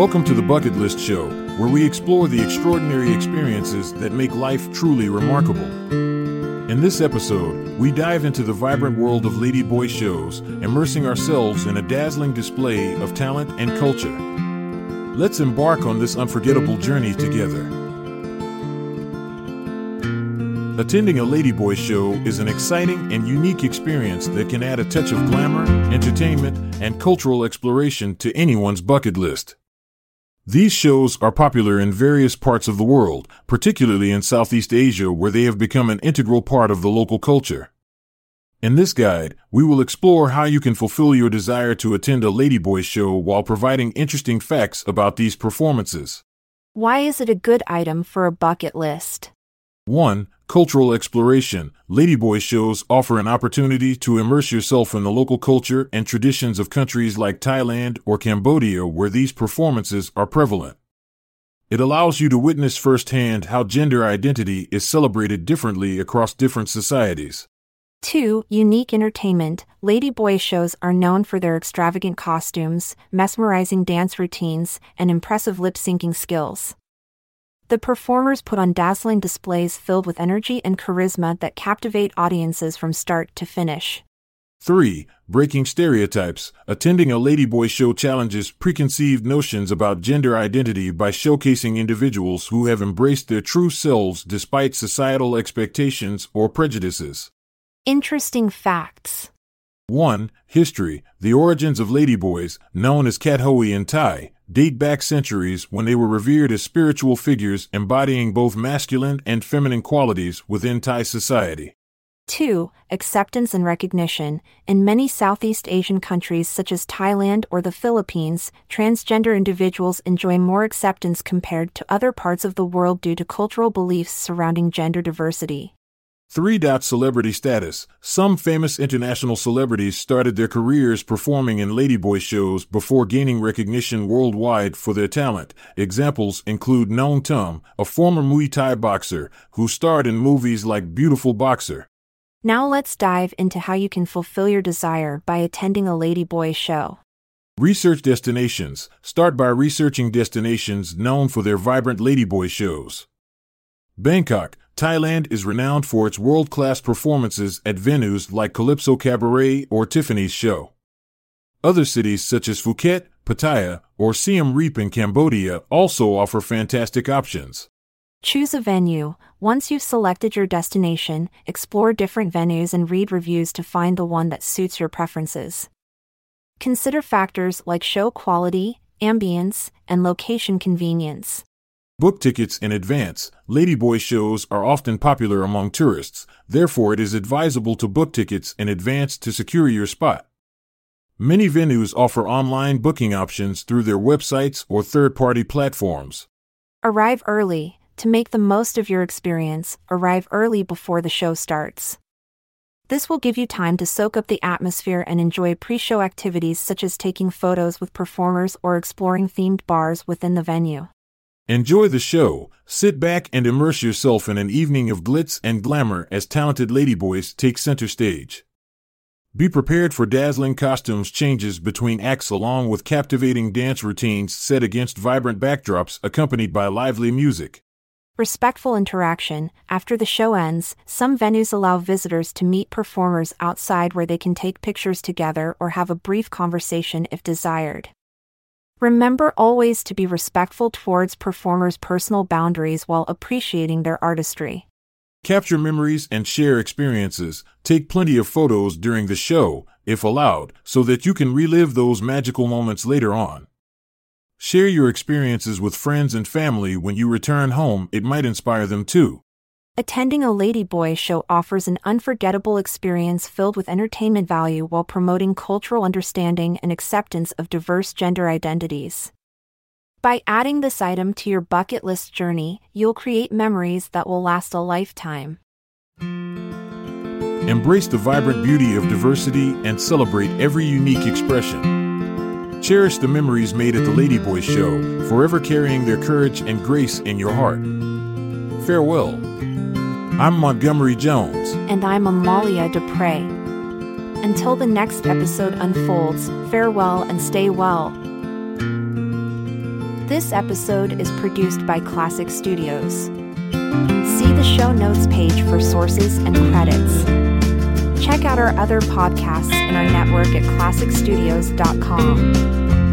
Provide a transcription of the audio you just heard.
Welcome to the Bucket List Show, where we explore the extraordinary experiences that make life truly remarkable. In this episode, we dive into the vibrant world of Ladyboy shows, immersing ourselves in a dazzling display of talent and culture. Let's embark on this unforgettable journey together. Attending a Ladyboy show is an exciting and unique experience that can add a touch of glamour, entertainment, and cultural exploration to anyone's bucket list. These shows are popular in various parts of the world, particularly in Southeast Asia, where they have become an integral part of the local culture. In this guide, we will explore how you can fulfill your desire to attend a Ladyboy show while providing interesting facts about these performances. Why is it a good item for a bucket list? 1. Cultural exploration. Ladyboy shows offer an opportunity to immerse yourself in the local culture and traditions of countries like Thailand or Cambodia where these performances are prevalent. It allows you to witness firsthand how gender identity is celebrated differently across different societies. 2. Unique entertainment. Ladyboy shows are known for their extravagant costumes, mesmerizing dance routines, and impressive lip syncing skills. The performers put on dazzling displays filled with energy and charisma that captivate audiences from start to finish. 3. Breaking stereotypes. Attending a Ladyboy show challenges preconceived notions about gender identity by showcasing individuals who have embraced their true selves despite societal expectations or prejudices. Interesting facts. 1. History. The origins of ladyboys, known as Kathoey in Thai, date back centuries when they were revered as spiritual figures embodying both masculine and feminine qualities within Thai society. 2. Acceptance and recognition. In many Southeast Asian countries such as Thailand or the Philippines, transgender individuals enjoy more acceptance compared to other parts of the world due to cultural beliefs surrounding gender diversity. 3. Celebrity status. Some famous international celebrities started their careers performing in Ladyboy shows before gaining recognition worldwide for their talent. Examples include Nong Tum, a former Muay Thai boxer, who starred in movies like Beautiful Boxer. Now let's dive into how you can fulfill your desire by attending a Ladyboy show. Research destinations. Start by researching destinations known for their vibrant Ladyboy shows. Bangkok, Thailand is renowned for its world class performances at venues like Calypso Cabaret or Tiffany's Show. Other cities such as Phuket, Pattaya, or Siem Reap in Cambodia also offer fantastic options. Choose a venue. Once you've selected your destination, explore different venues and read reviews to find the one that suits your preferences. Consider factors like show quality, ambience, and location convenience. Book tickets in advance. Ladyboy shows are often popular among tourists, therefore, it is advisable to book tickets in advance to secure your spot. Many venues offer online booking options through their websites or third party platforms. Arrive early. To make the most of your experience, arrive early before the show starts. This will give you time to soak up the atmosphere and enjoy pre show activities such as taking photos with performers or exploring themed bars within the venue. Enjoy the show, sit back and immerse yourself in an evening of glitz and glamour as talented ladyboys take center stage. Be prepared for dazzling costumes changes between acts along with captivating dance routines set against vibrant backdrops accompanied by lively music. Respectful interaction. After the show ends, some venues allow visitors to meet performers outside where they can take pictures together or have a brief conversation if desired. Remember always to be respectful towards performers' personal boundaries while appreciating their artistry. Capture memories and share experiences. Take plenty of photos during the show, if allowed, so that you can relive those magical moments later on. Share your experiences with friends and family when you return home, it might inspire them too. Attending a Ladyboy show offers an unforgettable experience filled with entertainment value while promoting cultural understanding and acceptance of diverse gender identities. By adding this item to your bucket list journey, you'll create memories that will last a lifetime. Embrace the vibrant beauty of diversity and celebrate every unique expression. Cherish the memories made at the Ladyboy Show, forever carrying their courage and grace in your heart. Farewell. I'm Montgomery Jones. And I'm Amalia Dupre. Until the next episode unfolds, farewell and stay well. This episode is produced by Klassic Studios. See the show notes page for sources and credits. Check out our other podcasts in our network at klassicstudios.com.